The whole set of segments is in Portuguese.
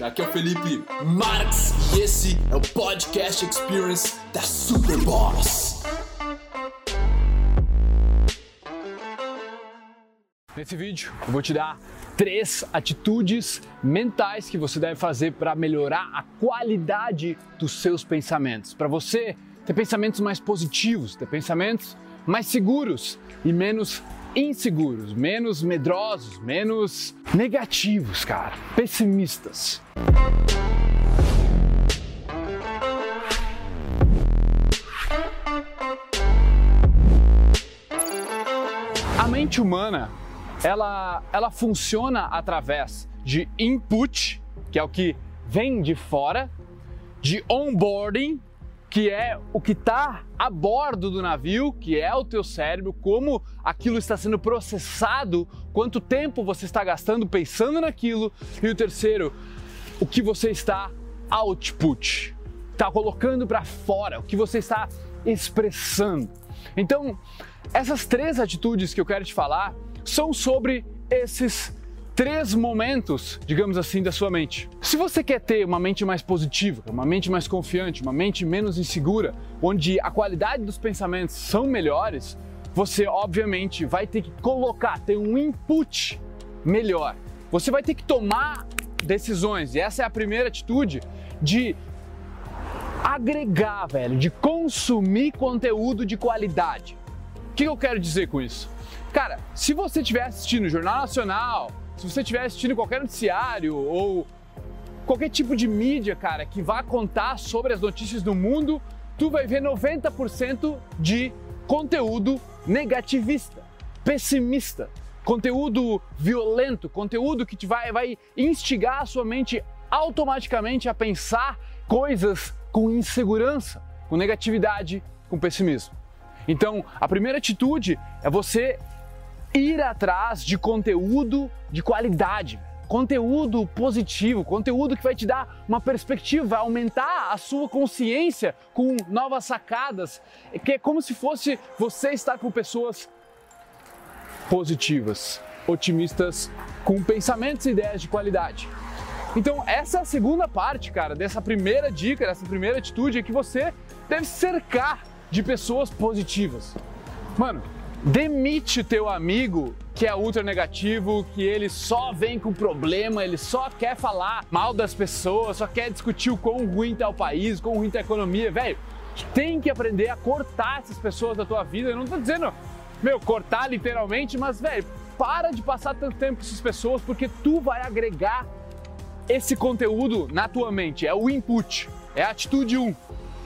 Input. Aqui é o Felipe Marx e esse é o Podcast Experience da Superboss. Nesse vídeo eu vou te dar três atitudes mentais que você deve fazer para melhorar a qualidade dos seus pensamentos. Para você ter pensamentos mais positivos, ter pensamentos mais seguros e menos inseguros, menos medrosos, menos negativos, cara, pessimistas. A mente humana, ela, ela funciona através de input, que é o que vem de fora, de onboarding, que é o que está a bordo do navio, que é o teu cérebro, como aquilo está sendo processado, quanto tempo você está gastando pensando naquilo, e o terceiro, o que você está output, está colocando para fora, o que você está expressando. Então, essas três atitudes que eu quero te falar são sobre esses três momentos, digamos assim, da sua mente. Se você quer ter uma mente mais positiva, uma mente mais confiante, uma mente menos insegura, onde a qualidade dos pensamentos são melhores, você obviamente vai ter que colocar, ter um input melhor. Você vai ter que tomar decisões, e essa é a primeira atitude de agregar, velho, de consumir conteúdo de qualidade. O que eu quero dizer com isso? Cara, se você estiver assistindo o Jornal Nacional, se você estiver assistindo qualquer noticiário ou qualquer tipo de mídia, cara, que vá contar sobre as notícias do mundo, tu vai ver 90% de conteúdo negativista, pessimista, conteúdo violento, conteúdo que te vai, vai instigar a sua mente automaticamente a pensar coisas com insegurança, com negatividade, com pessimismo. Então, a primeira atitude é você ir atrás de conteúdo de qualidade, conteúdo positivo, conteúdo que vai te dar uma perspectiva, aumentar a sua consciência com novas sacadas, que é como se fosse você estar com pessoas positivas, otimistas, com pensamentos e ideias de qualidade. Então, essa é a segunda parte, cara, dessa primeira dica, dessa primeira atitude, é que você deve cercar de pessoas positivas. Mano, Demite o teu amigo que é ultra negativo, que ele só vem com problema, ele só quer falar mal das pessoas, só quer discutir o quão ruim tá o país, quão ruim tá a economia, velho. Tem que aprender a cortar essas pessoas da tua vida. Eu não tô dizendo, meu, cortar literalmente, mas, velho, para de passar tanto tempo com essas pessoas porque tu vai agregar esse conteúdo na tua mente. É o input, é a atitude 1,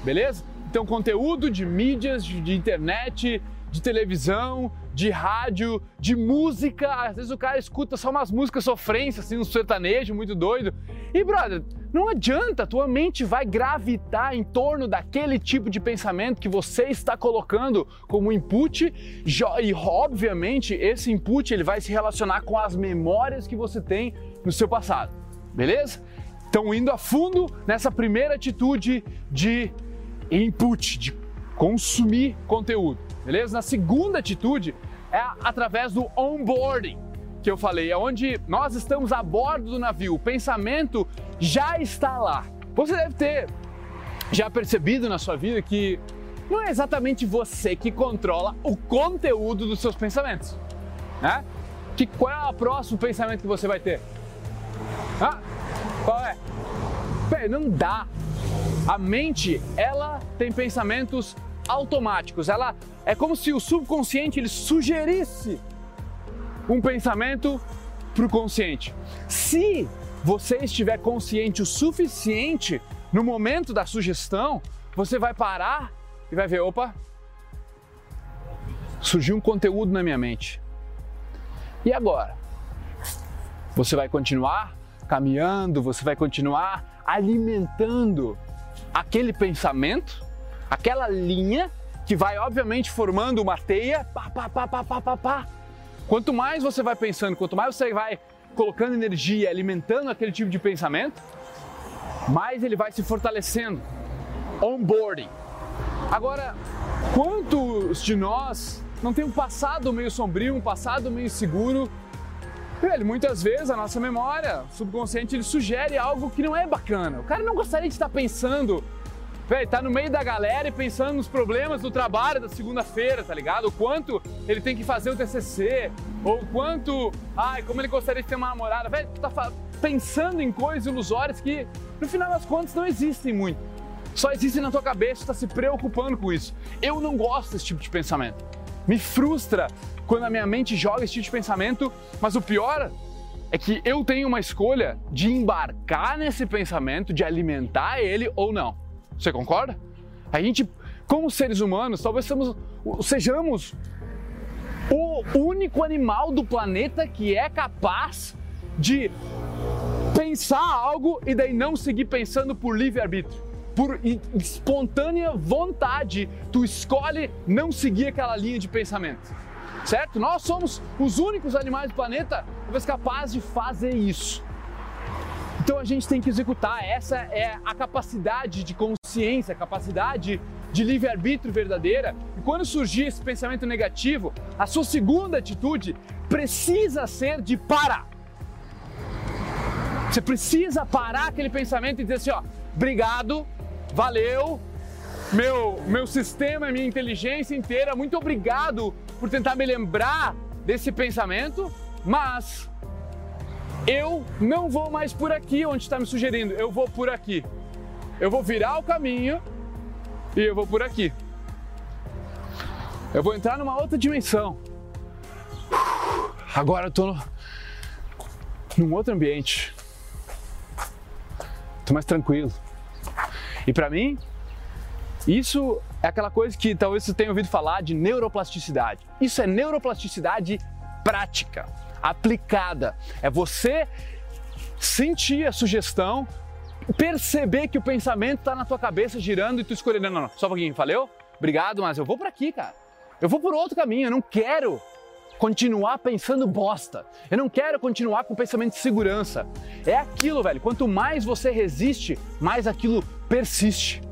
beleza? Então, conteúdo de mídias, de internet, de televisão, de rádio, de música. Às vezes o cara escuta só umas músicas sofrências, assim, um sertanejo muito doido. E, brother, não adianta, tua mente vai gravitar em torno daquele tipo de pensamento que você está colocando como input e, obviamente, esse input ele vai se relacionar com as memórias que você tem no seu passado, beleza? Então, indo a fundo nessa primeira atitude de input, de consumir conteúdo beleza? Na segunda atitude é através do onboarding, que eu falei, é onde nós estamos a bordo do navio, o pensamento já está lá. Você deve ter já percebido na sua vida que não é exatamente você que controla o conteúdo dos seus pensamentos, né? Que qual é o próximo pensamento que você vai ter? Ah, qual é? Bem, não dá. A mente, ela tem pensamentos automáticos. Ela é como se o subconsciente ele sugerisse um pensamento para o consciente. Se você estiver consciente o suficiente no momento da sugestão, você vai parar e vai ver, opa, surgiu um conteúdo na minha mente. E agora? Você vai continuar caminhando, você vai continuar alimentando aquele pensamento aquela linha que vai obviamente formando uma teia, pá, pá, pá, pá, pá, pá, pá. Quanto mais você vai pensando, quanto mais você vai colocando energia, alimentando aquele tipo de pensamento, mais ele vai se fortalecendo. Onboarding. Agora, quantos de nós não tem um passado meio sombrio, um passado meio seguro, Velho, muitas vezes a nossa memória subconsciente ele sugere algo que não é bacana. O cara não gostaria de estar pensando, velho, tá no meio da galera e pensando nos problemas do trabalho da segunda-feira, tá ligado? O quanto ele tem que fazer o TCC, ou quanto, ai, como ele gostaria de ter uma namorada. Velho, tu tá pensando em coisas ilusórias que no final das contas não existem muito. Só existem na tua cabeça, tu tá se preocupando com isso. Eu não gosto desse tipo de pensamento. Me frustra quando a minha mente joga esse tipo de pensamento, mas o pior é que eu tenho uma escolha de embarcar nesse pensamento, de alimentar ele ou não. Você concorda? A gente, como seres humanos, talvez somos, sejamos o único animal do planeta que é capaz de pensar algo e daí não seguir pensando por livre-arbítrio. Por espontânea vontade, tu escolhe não seguir aquela linha de pensamento certo? Nós somos os únicos animais do planeta talvez capazes de fazer isso. Então a gente tem que executar, essa é a capacidade de consciência, a capacidade de livre-arbítrio verdadeira. E quando surgir esse pensamento negativo, a sua segunda atitude precisa ser de parar. Você precisa parar aquele pensamento e dizer assim, ó, obrigado, valeu, meu, meu sistema, minha inteligência inteira, muito obrigado por tentar me lembrar desse pensamento, mas eu não vou mais por aqui onde está me sugerindo, eu vou por aqui. Eu vou virar o caminho e eu vou por aqui. Eu vou entrar numa outra dimensão. Agora eu no, num outro ambiente. Tô mais tranquilo. E para mim, isso é aquela coisa que talvez você tenha ouvido falar de neuroplasticidade. Isso é neuroplasticidade prática, aplicada. É você sentir a sugestão, perceber que o pensamento está na tua cabeça girando e tu escolher, não, não, não, só um pouquinho, valeu? Obrigado, mas eu vou por aqui, cara. Eu vou por outro caminho, eu não quero continuar pensando bosta. Eu não quero continuar com pensamento de segurança. É aquilo, velho. Quanto mais você resiste, mais aquilo persiste.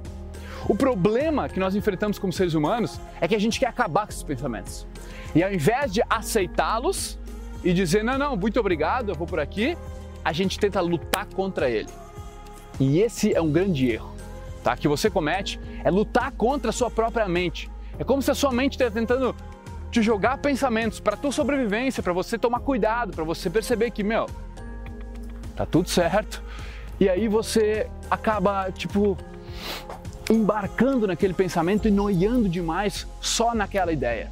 O problema que nós enfrentamos como seres humanos é que a gente quer acabar com esses pensamentos. E ao invés de aceitá-los e dizer, não, não, muito obrigado, eu vou por aqui, a gente tenta lutar contra ele. E esse é um grande erro tá? que você comete, é lutar contra a sua própria mente. É como se a sua mente estivesse tentando te jogar pensamentos para tua sobrevivência, para você tomar cuidado, para você perceber que, meu, tá tudo certo. E aí você acaba, tipo, embarcando naquele pensamento e noiando demais só naquela ideia.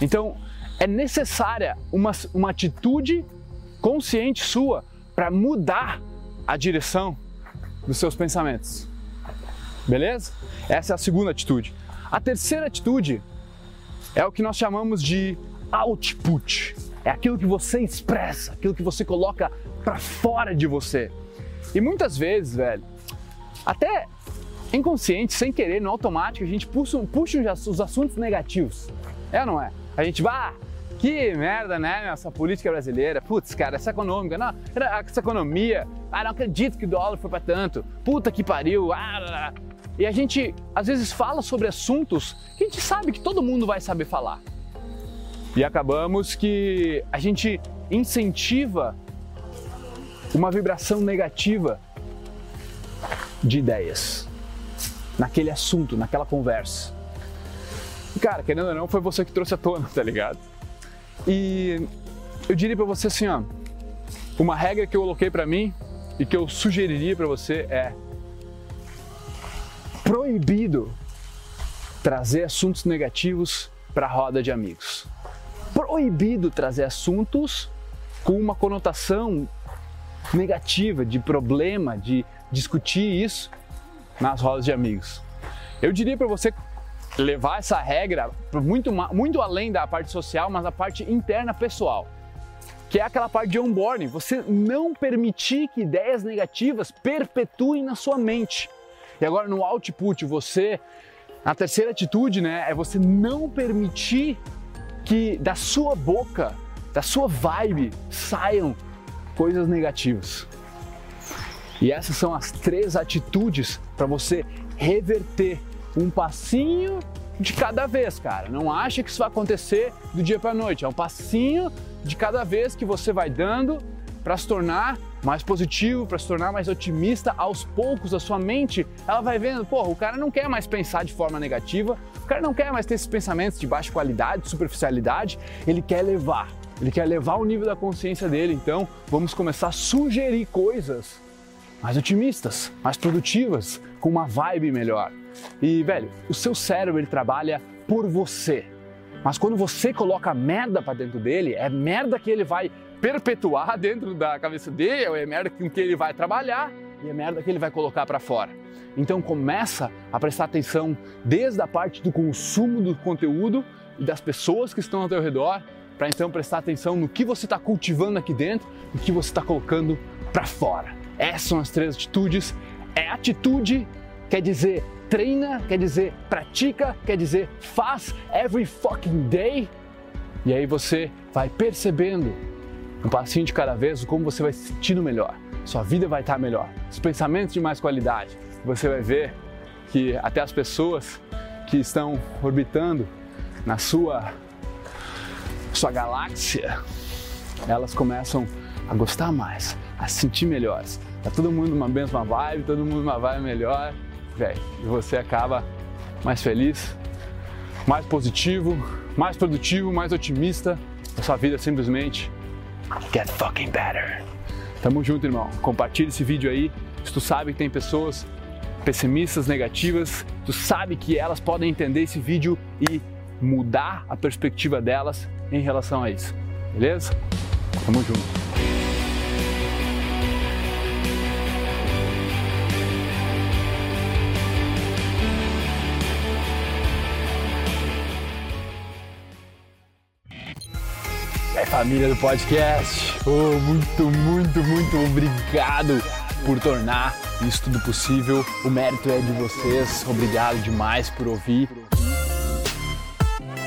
Então, é necessária uma, uma atitude consciente sua para mudar a direção dos seus pensamentos. Beleza? Essa é a segunda atitude. A terceira atitude é o que nós chamamos de output. É aquilo que você expressa, aquilo que você coloca para fora de você. E muitas vezes, velho, até inconsciente, sem querer, no automático, a gente puxa, puxa os assuntos negativos. É ou não é? A gente vai, ah, que merda, né, essa política brasileira. Putz, cara, essa econômica, não, essa economia, ah, não acredito que o dólar foi para tanto. Puta que pariu, ah, E a gente, às vezes, fala sobre assuntos que a gente sabe que todo mundo vai saber falar. E acabamos que a gente incentiva uma vibração negativa de ideias naquele assunto, naquela conversa. E, cara, querendo ou não, foi você que trouxe à tona, tá ligado? E eu diria para você assim, ó, uma regra que eu coloquei para mim e que eu sugeriria para você é proibido trazer assuntos negativos para a roda de amigos. Proibido trazer assuntos com uma conotação negativa, de problema, de discutir isso nas rodas de amigos. Eu diria para você levar essa regra muito, muito além da parte social, mas a parte interna pessoal, que é aquela parte de onboarding. Você não permitir que ideias negativas perpetuem na sua mente. E agora no output, você, a terceira atitude, né, é você não permitir que da sua boca, da sua vibe, saiam coisas negativas. E essas são as três atitudes para você reverter um passinho de cada vez, cara. Não acha que isso vai acontecer do dia para noite. É um passinho de cada vez que você vai dando para se tornar mais positivo, para se tornar mais otimista, aos poucos a sua mente, ela vai vendo, pô, o cara não quer mais pensar de forma negativa, o cara não quer mais ter esses pensamentos de baixa qualidade, de superficialidade, ele quer levar, ele quer levar o nível da consciência dele, então vamos começar a sugerir coisas mais otimistas, mais produtivas, com uma vibe melhor. E, velho, o seu cérebro ele trabalha por você. Mas quando você coloca merda para dentro dele, é merda que ele vai perpetuar dentro da cabeça dele, é merda com que ele vai trabalhar e é merda que ele vai colocar para fora. Então começa a prestar atenção desde a parte do consumo do conteúdo e das pessoas que estão ao teu redor, para então prestar atenção no que você está cultivando aqui dentro e o que você está colocando para fora. Essas são as três atitudes. É atitude, quer dizer treina, quer dizer pratica, quer dizer faz every fucking day. E aí você vai percebendo um passinho de cada vez como você vai se sentindo melhor. Sua vida vai estar melhor. Os pensamentos de mais qualidade. Você vai ver que até as pessoas que estão orbitando na sua sua galáxia, elas começam a gostar mais, a se sentir melhores. Tá todo mundo numa mesma vibe, todo mundo numa vibe melhor, velho. E você acaba mais feliz, mais positivo, mais produtivo, mais otimista. A sua vida simplesmente get fucking better. Tamo junto, irmão. Compartilha esse vídeo aí. Se tu sabe que tem pessoas pessimistas, negativas, tu sabe que elas podem entender esse vídeo e mudar a perspectiva delas em relação a isso. Beleza? Tamo junto. Família do podcast. Oh, muito, muito, muito obrigado por tornar isso tudo possível. O mérito é de vocês. Obrigado demais por ouvir.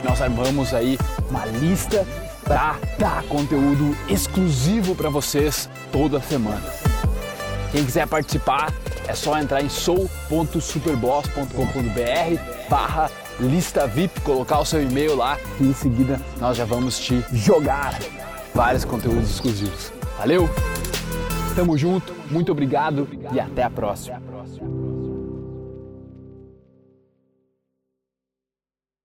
Nós armamos aí uma lista para dar conteúdo exclusivo para vocês toda semana. Quem quiser participar é só entrar em sou.superboss.com.br barra lista VIP, colocar o seu e-mail lá e em seguida nós já vamos te jogar vários conteúdos exclusivos. Valeu? Tamo junto, muito obrigado e até a próxima.